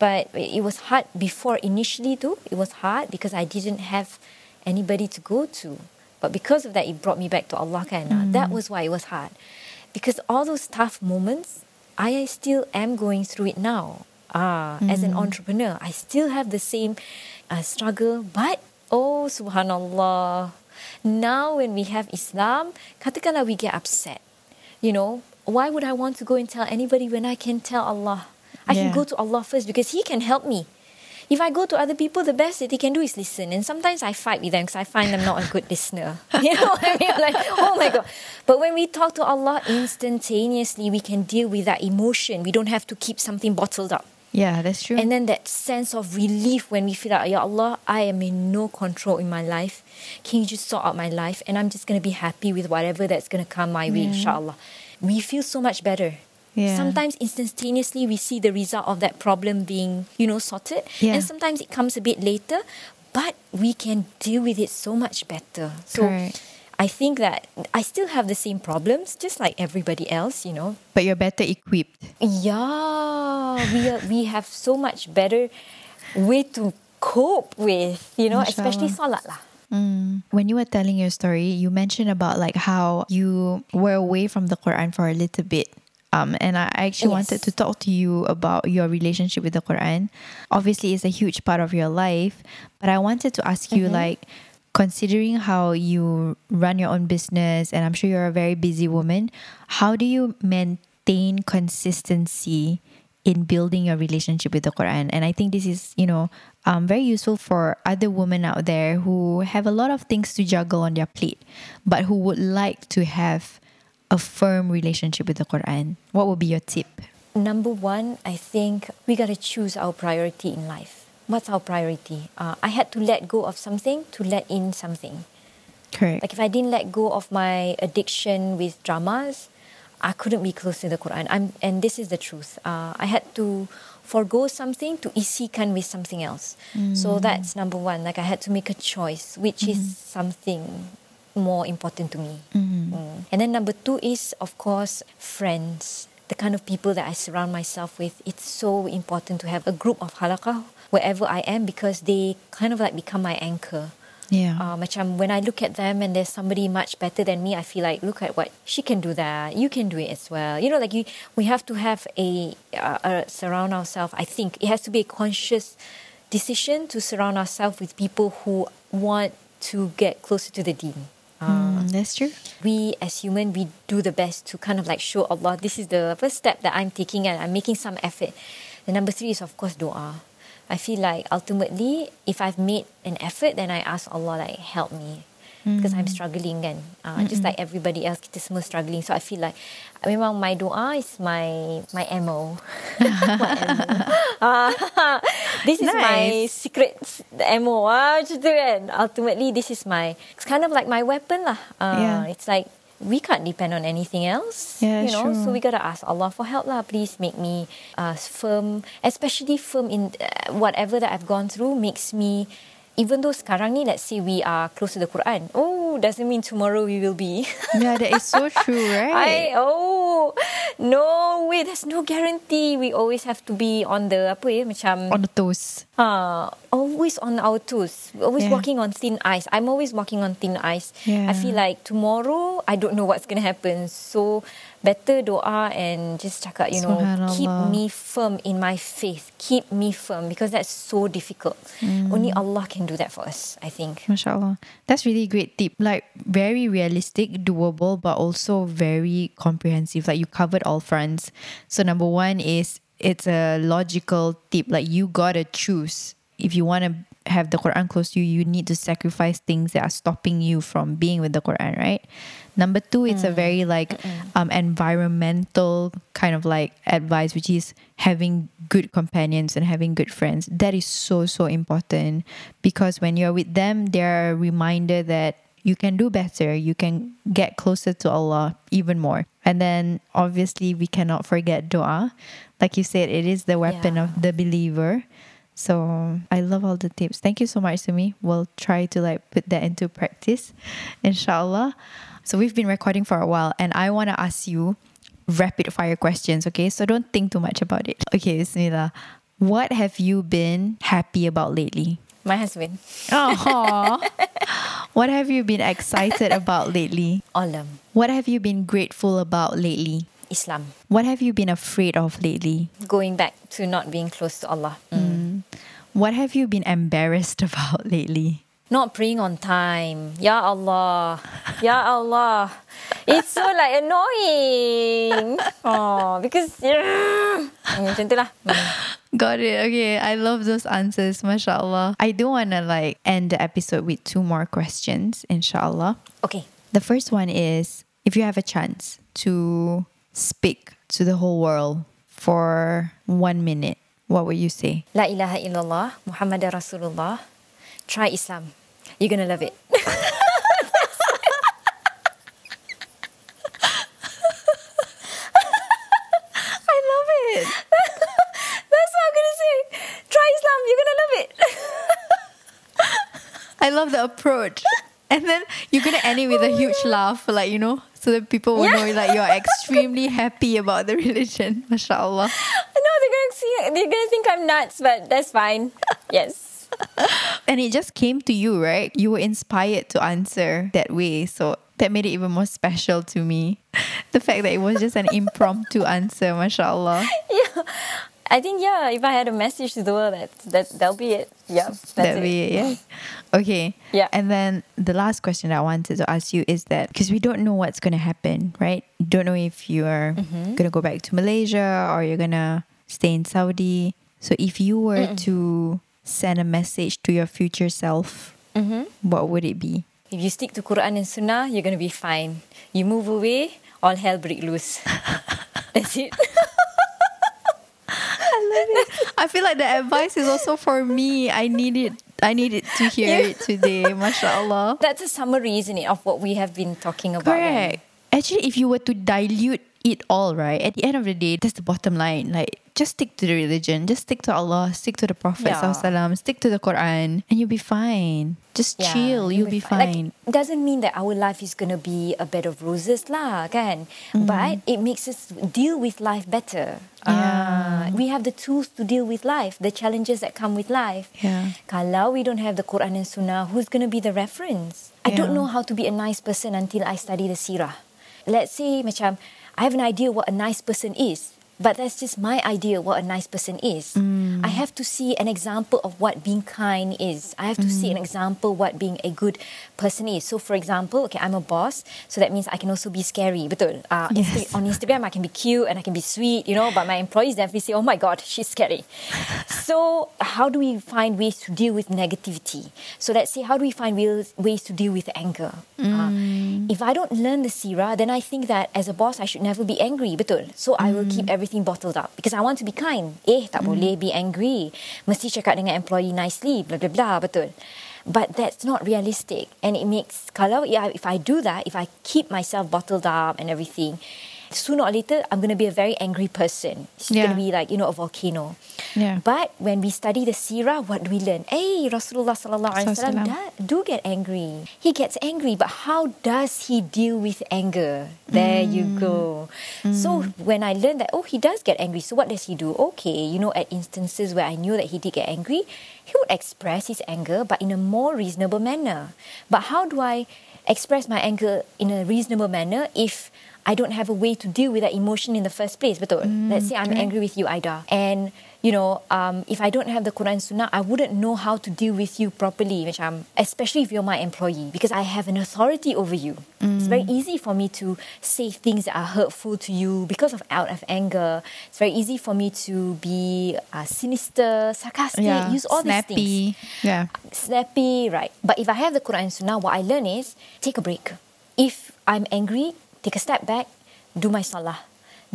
Speaker 2: But it was hard before initially too. It was hard because I didn't have anybody to go to. But because of that, it brought me back to Allah kan. That was why it was hard. Because all those tough moments, I still am going through it now. Ah, as an entrepreneur, I still have the same uh, struggle. But oh, subhanallah, now when we have Islam, katakanlah we get upset. You know, why would I want to go and tell anybody when I can tell Allah? I can go to Allah first because He can help me. If I go to other people, the best that they can do is listen. And sometimes I fight with them because I find them not a good listener. You know what I mean? Like, oh my God. But when we talk to Allah instantaneously, we can deal with that emotion. We don't have to keep something bottled up.
Speaker 1: Yeah, that's true.
Speaker 2: And then that sense of relief when we feel like, Ya Allah, I am in no control in my life. Can you just sort out my life? And I'm just going to be happy with whatever that's going to come my way, inshallah. We feel so much better.
Speaker 1: Yeah.
Speaker 2: Sometimes instantaneously we see the result of that problem being, you know, sorted.
Speaker 1: Yeah.
Speaker 2: And sometimes it comes a bit later, but we can deal with it so much better. So
Speaker 1: Correct.
Speaker 2: I think that I still have the same problems, just like everybody else, you know.
Speaker 1: but you're better equipped.
Speaker 2: Yeah, we are, we have so much better way to cope with, you know, especially salat lah.
Speaker 1: When you were telling your story, you mentioned about like how you were away from the Quran for a little bit. Um, and I I actually wanted to talk to you about your relationship with the Quran. Obviously, it's a huge part of your life, but I wanted to ask you, like, considering how you run your own business, and I'm sure you're a very busy woman, how do you maintain consistency in building your relationship with the Quran? And I think this is, you know, um, very useful for other women out there who have a lot of things to juggle on their plate, but who would like to have a firm relationship with the Quran. What would be your tip?
Speaker 2: Number one, I think we got to choose our priority in life. What's our priority? Uh, I had to let go of something to let in something.
Speaker 1: Correct.
Speaker 2: Like if I didn't let go of my addiction with dramas, I couldn't be close to the Quran. I'm, and this is the truth. Uh, I had to forego something to isikan with something else. So that's number one. Like I had to make a choice, which is something more important to me. Mm. And then number two is, of course, friends. The kind of people that I surround myself with. It's so important to have a group of halaqah wherever I am because they kind of like become my anchor.
Speaker 1: Yeah.
Speaker 2: Uh, macam when I look at them and there's somebody much better than me, I feel like look at what she can do that. You can do it as well. You know, like you, we have to have a, uh, uh, surround ourselves. I think it has to be a conscious decision to surround ourselves with people who want to get closer to the Deen. Uh,
Speaker 1: Mm, that's true.
Speaker 2: we as human we do the best to kind of like show Allah this is the first step that I'm taking and I'm making some effort. The number three is of course dua. I feel like ultimately if I've made an effort then I ask Allah like help me because I'm struggling kan. Uh, just like everybody else kita semua struggling. So I feel like memang my doa is my my MO. my. Ah, this is my secret MO ah, macam tu kan. Ultimately this is my it's kind of like my weapon lah. Uh,
Speaker 1: Yeah.
Speaker 2: It's like we can't depend on anything else.
Speaker 1: Yeah,
Speaker 2: you know, so we gotta ask Allah for help lah. Please make me uh, firm, especially firm in uh, whatever that I've gone through. Makes me, even though sekarang ni, let's say we are close to the Quran. Oh, doesn't mean tomorrow we will be.
Speaker 1: Yeah, that is so true, right?
Speaker 2: I oh no way. There's no guarantee. We always have to be on the apa ya macam
Speaker 1: On the toes.
Speaker 2: uh, always on our toes. We're always
Speaker 1: Yeah.
Speaker 2: walking on thin ice. I'm always walking on thin ice.
Speaker 1: Yeah.
Speaker 2: I feel like tomorrow I don't know what's gonna happen. So better doa and just cakap, you know, keep me firm in my faith. Keep me firm because that's so difficult. Mm. Only Allah can do that for us, I think.
Speaker 1: MashaAllah. That's really great tip. Like very realistic, doable, but also very comprehensive. Like you covered all fronts. So number one is it's a logical tip. Like you gotta choose. If you want to have the Quran close to you, you need to sacrifice things that are stopping you from being with the Quran, right? Number two, it's a very like um, environmental kind of like advice, which is having good companions and having good friends. That is so, so important because when you're with them, they're a reminder that you can do better, you can get closer to Allah even more. And then obviously, we cannot forget dua. Like you said, it is the weapon
Speaker 2: Yeah.
Speaker 1: of the believer. So I love all the tips. Thank you so much, Sumi. We'll try to like put that into practice, inshallah. So we've been recording for a while, and I want to ask you, rapid fire questions, okay? So don't think too much about it. Okay, Bismillah. What have you been happy about lately?
Speaker 2: My husband.
Speaker 1: Oh, what have you been excited about lately?
Speaker 2: Olloum.
Speaker 1: What have you been grateful about lately?
Speaker 2: Islam.
Speaker 1: What have you been afraid of lately?
Speaker 2: Going back to not being close to Allah. Mm.
Speaker 1: What have you been embarrassed about lately?
Speaker 2: Not praying on time. Ya Allah. Ya Allah. It's so like annoying. Oh, because yeah. Macam tu lah. Mm.
Speaker 1: Got it. Okay, I love those answers. MashaAllah. I do want to like end the episode with two more questions, inshallah.
Speaker 2: Okay.
Speaker 1: The first one is if you have a chance to speak to the whole world for one minute, what would you say?
Speaker 2: La ilaha illallah. Muhammad Rasulullah. Try Islam. You're going to love it.
Speaker 1: I love it.
Speaker 2: That's what I'm going to say. Try Islam. You're going to love it.
Speaker 1: I love the approach. And then you're gonna end it with a huge laugh, like you know, so that people will know like you're extremely happy about the religion. MashaAllah.
Speaker 2: No, they're to see They're to think I'm nuts, but that's fine. Yes.
Speaker 1: And it just came to you, right? You were inspired to answer that way. So that made it even more special to me. The fact that it was just an impromptu answer, mashallah.
Speaker 2: Yeah. I think yeah, if I had a message to the world, that that that'll be it. Yeah, that'll
Speaker 1: be it, yeah. Okay.
Speaker 2: Yeah.
Speaker 1: And then the last question that I wanted to ask you is that because we don't know what's going to happen, right? You don't know if you are
Speaker 2: Mm-hmm.
Speaker 1: going to go back to Malaysia or you're going to stay in Saudi. So if you were to send a message to your future self,
Speaker 2: Mm-hmm.
Speaker 1: what would it be?
Speaker 2: If you stick to Quran and Sunnah, you're gonna be fine. You move away, all hell break loose. That's it.
Speaker 1: I feel like the advice is also for me. I need it. I need it to hear
Speaker 2: Yeah.
Speaker 1: it today. Mashallah.
Speaker 2: That's a summary, isn't it, of what we have been talking about.
Speaker 1: Correct. Actually, if you were to dilute it all, right, at the end of the day, that's the bottom line. Like, just stick to the religion, just stick to Allah, stick to the Prophet,
Speaker 2: Yeah.
Speaker 1: stick to the Quran, and you'll be fine. Just
Speaker 2: Yeah,
Speaker 1: chill, you'll be fine.
Speaker 2: Like, doesn't mean that our life is gonna be a bed of roses lah, kan?
Speaker 1: Mm-hmm.
Speaker 2: But it makes us deal with life better.
Speaker 1: Yeah.
Speaker 2: Ah, we have the tools to deal with life, the challenges that come with life.
Speaker 1: Yeah.
Speaker 2: Kalau we don't have the Quran and Sunnah, who's gonna be the reference? I don't know how to be a nice person until I study the Sirah. Let's say macam I have an idea what a nice person is. But that's just my idea what a nice person is.
Speaker 1: Mm.
Speaker 2: I have to see an example of what being kind is. I have to see an
Speaker 1: Mm.
Speaker 2: example what being a good person is. So, for example, okay, I'm a boss, so that means I can also be scary. Betul. Uh,
Speaker 1: Yes.
Speaker 2: on Instagram, I can be cute and I can be sweet, you know. But my employees definitely say, "Oh my God, she's scary." so, how do we find ways to deal with negativity? So, let's say, how do we find ways ways to deal with anger? Uh, if I don't learn the sirah, then I think that as a boss, I should never be angry. Betul. So, I will keep everything bottled up because I want to be kind. Eh, tak boleh be angry. Mesti cakap dengan employee nicely. Blah blah blah. Betul. But that's not realistic, and it makes kalau yeah, if I do that, if I keep myself bottled up and everything, sooner or later I'm going to be a very angry person. It's going to be like you know a volcano.
Speaker 1: Yeah.
Speaker 2: But when we study the seerah, what do we learn? Hey, Rasulullah sallallahu alaihi wasallam do get angry. He gets angry, but how does he deal with anger? There you mm. go. So mm. when I learned that, oh, he does get angry. So what does he do? Okay, you know, at instances where I knew that he did get angry, he would express his anger, but in a more reasonable manner. But how do I express my anger in a reasonable manner if I don't have a way to deal with that emotion in the first place? Betul. Let's say I'm angry with you, Aida, and you know, um, if I don't have the Quran Sunnah, I wouldn't know how to deal with you properly, macam, especially if you're my employee, because I have an authority over you. It's very easy for me to say things that are hurtful to you because of out of anger. It's very easy for me to be uh, sinister, sarcastic,
Speaker 1: Yeah.
Speaker 2: use all these things
Speaker 1: Snappy. Yeah.
Speaker 2: snappy, right? But if I have the Quran and Sunnah, what I learn is take a break. If I'm angry, take a step back, do my salah.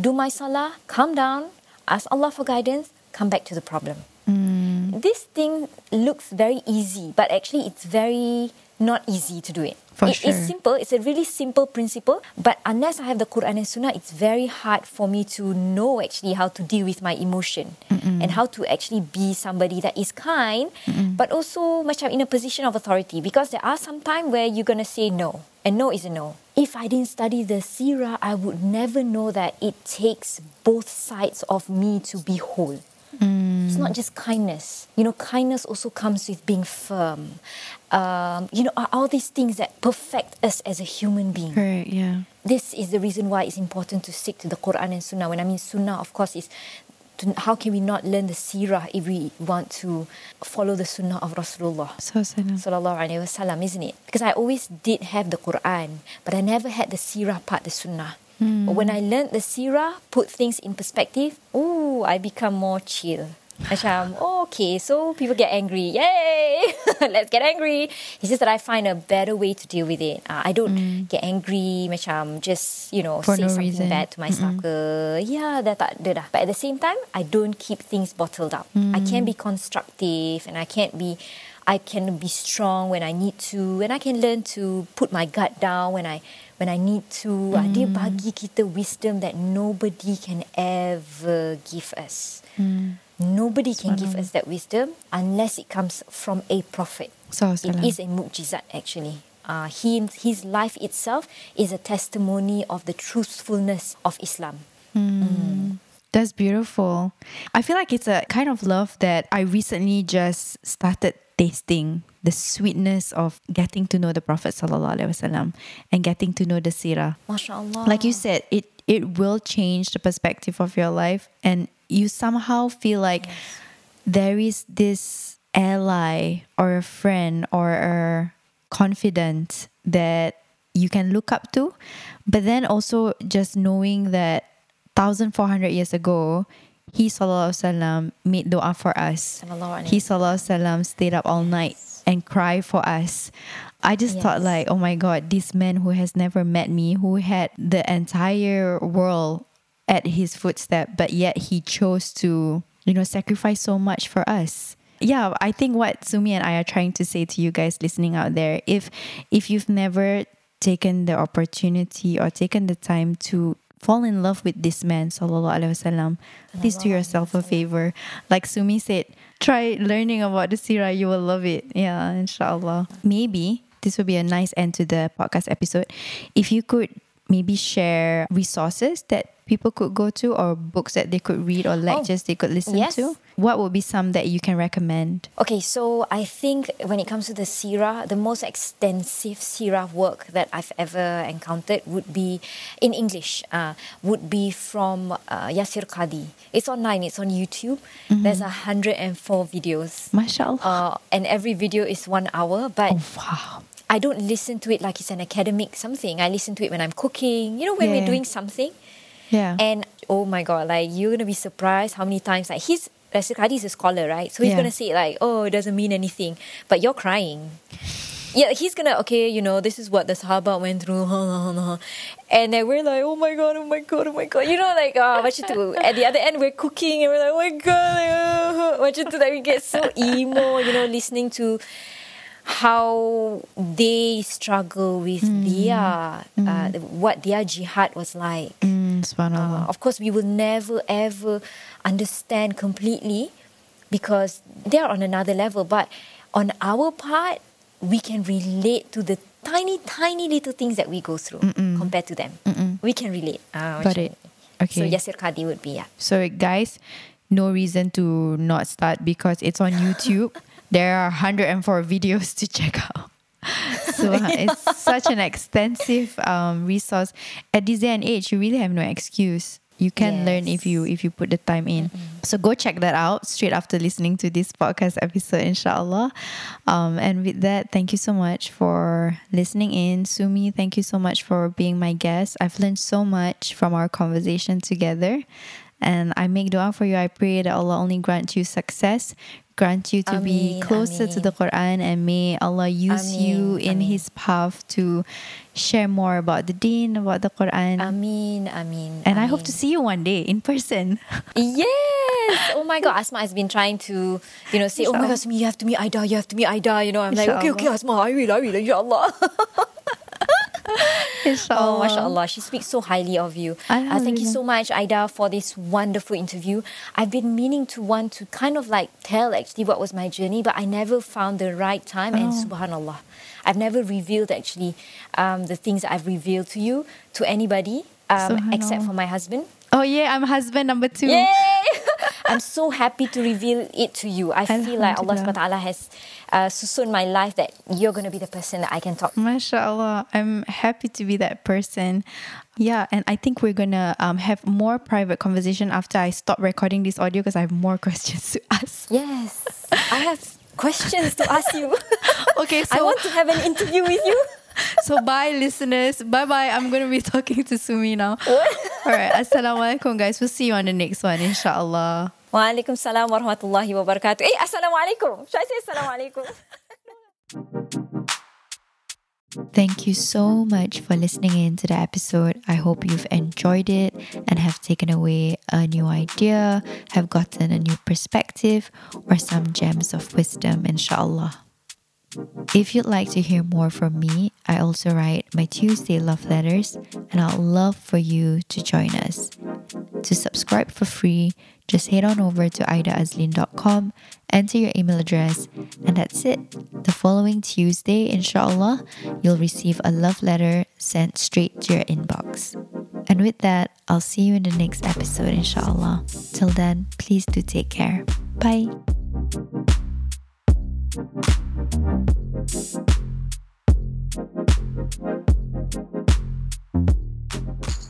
Speaker 2: Do my salah, calm down, ask Allah for guidance, come back to the problem. Mm. This thing looks very easy, but actually it's very not easy to do it.
Speaker 1: For
Speaker 2: It- It's
Speaker 1: sure.
Speaker 2: simple, it's a really simple principle, but unless I have the Quran and Sunnah, it's very hard for me to know actually how to deal with my emotion and how to actually be somebody that is kind, but also macam in a position of authority because there are some time where you're going to say no, and no is a no. if I didn't study the seerah, I would never know that it takes both sides of me to be whole. It's not just kindness. You know, kindness also comes with being firm. Um, you know, are all these things that perfect us as a human being.
Speaker 1: Correct. Yeah.
Speaker 2: This is the reason why it's important to stick to the Quran and Sunnah. When I mean Sunnah, of course, is to, how can we not learn the seerah if we want to follow the Sunnah of Rasulullah? Sallallahu Alaihi Wasallam, isn't it? Because I always did have the Quran, but I never had the seerah part, the Sunnah. Hmm. But when I learned the seerah, put things in perspective, oh, I become more chill. Macam, oh, okay, so people get angry. Yay! Let's get angry. It's just that I find a better way to deal with it. Uh, I don't get angry, macam just, you know,
Speaker 1: For
Speaker 2: say
Speaker 1: no
Speaker 2: something
Speaker 1: reason.
Speaker 2: bad to myself ke. Yeah, dah tak ada dah. But at the same time, I don't keep things bottled up. I can be constructive and I can't be I can be strong when I need to and I can learn to put my gut down when I when I need to. Ah, Dia bagi kita wisdom that nobody can ever give us. Nobody can give us that wisdom unless it comes from a prophet.
Speaker 1: So
Speaker 2: It is a mu'jizat actually. Uh, he, his life itself is a testimony of the truthfulness of Islam.
Speaker 1: That's beautiful. I feel like it's a kind of love that I recently just started tasting the sweetness of getting to know the Prophet sallallahu alaihi wasallam and getting to know the seerah.
Speaker 2: MashaAllah.
Speaker 1: Like you said, it it will change the perspective of your life and you somehow feel like there is this ally or a friend or a confidant that you can look up to but then also just knowing that 1400 years ago he sallallahu made dua for us. He sallallahu stayed up all night and cried for us. I just thought like oh my god this man who has never met me who had the entire world at his footstep but yet he chose to you know sacrifice so much for us. Yeah i think what sumi and i are trying to say to you guys listening out there if if you've never taken the opportunity or taken the time to fall in love with this man sallallahu alaihi wasallam please do yourself a favor. Like sumi said try learning about the sirah you will love it. Yeah inshallah. Maybe this would be a nice end to the podcast episode. If you could maybe share resources that people could go to or books that they could read or lectures they could listen
Speaker 2: yes.
Speaker 1: to what would be some that you can recommend
Speaker 2: Okay, so I think when it comes to the Sirah, the most extensive Sirah work that I've ever encountered would be in English, uh, would be from uh, Yasir Qadi. It's online, it's on YouTube. There's a 104 videos.
Speaker 1: mashallah
Speaker 2: Uh, and every video is one hour, but
Speaker 1: oh wow
Speaker 2: I don't listen to it like it's an academic something. I listen to it when I'm cooking, you know, when
Speaker 1: Yeah.
Speaker 2: we're doing something.
Speaker 1: yeah
Speaker 2: And oh my god, like you're gonna be surprised how many times like he's Rasul is a scholar, right? So he's
Speaker 1: Yeah.
Speaker 2: gonna say like, oh, it doesn't mean anything, but you're crying. Yeah, he's gonna okay, you know, this is what the Sahaba went through, and then we're like, oh my god, oh my god, oh my god, you know, like uh, macam do? At the other end, we're cooking, and we're like, oh my god, like, uh, macam tu, that we get so emo, you know, listening to how they struggle with their uh, what their jihad was like.
Speaker 1: mm,
Speaker 2: Uh, of course, we will never ever understand completely because they're on another level. But on our part, we can relate to the tiny, tiny little things that we go through compared to them. We can relate. Uh,
Speaker 1: Got it. Okay.
Speaker 2: So Yasir Qadi would be yeah.
Speaker 1: So, guys, no reason to not start because it's on YouTube. There are 104 videos to check out. So it's such an extensive um, resource. At this day and age, you really have no excuse. You can learn if you if you put the time in. So go check that out straight after listening to this podcast episode, inshallah. Um, and with that, thank you so much for listening in. Sumi, thank you so much for being my guest. I've learned so much from our conversation together. And I make dua for you. I pray that Allah only grant you success, grant you to be
Speaker 2: Ameen,
Speaker 1: closer to the Quran, and may Allah use you in
Speaker 2: ameen.
Speaker 1: His path to share more about the Deen, about the Quran.
Speaker 2: Amin, Amin.
Speaker 1: and I hope to see you one day in person.
Speaker 2: Yes. Oh my God. Asma has been trying to, you know, say, oh my God, you have to meet Aida, you have to meet Aida. You know, I'm like, okay, okay, Asma, I will, I will, inshallah.
Speaker 1: Inshallah.
Speaker 2: Oh, mashallah. She speaks so highly of you. Uh, thank you so much, Aida, for this wonderful interview. I've been meaning to want to kind of like tell actually what was my journey, but I never found the right time. And
Speaker 1: Oh.
Speaker 2: subhanallah, I've never revealed actually um, the things I've revealed to you, to anybody, um, except for my husband.
Speaker 1: Oh yeah, I'm husband number two.
Speaker 2: Yay! I'm so happy to reveal it to you. I feel like Allah subhanahu wa ta'ala has uh, susun my life that you're going to be the person that I can talk to.
Speaker 1: MashaAllah. I'm happy to be that person. Yeah, and I think we're gonna um, have more private conversation after I stop recording this audio because I have more questions to ask.
Speaker 2: Yes, I have questions to ask you.
Speaker 1: Okay,
Speaker 2: I want to have an interview with you.
Speaker 1: So bye listeners. Bye bye. I'm gonna be talking to Sumi now. Alright, Assalamualaikum guys. We'll see you on the next one, inshallah.
Speaker 2: Waalaikumsalam warahmatullahi wabarakatuh. Eh, assalamualaikum. Should I say assalamualaikum?
Speaker 1: Thank you so much for listening in to the episode. I hope you've enjoyed it and have taken away a new idea, have gotten a new perspective, or some gems of wisdom, inshallah. If you'd like to hear more from me, I also write my Tuesday love letters, and I'd love for you to join us. To subscribe for free, just head on over to aidaazlin.com, enter your email address, and that's it. The following Tuesday, inshallah, you'll receive a love letter sent straight to your inbox. And with that, I'll see you in the next episode, inshallah. Till then, please do take care. Bye. Thank you.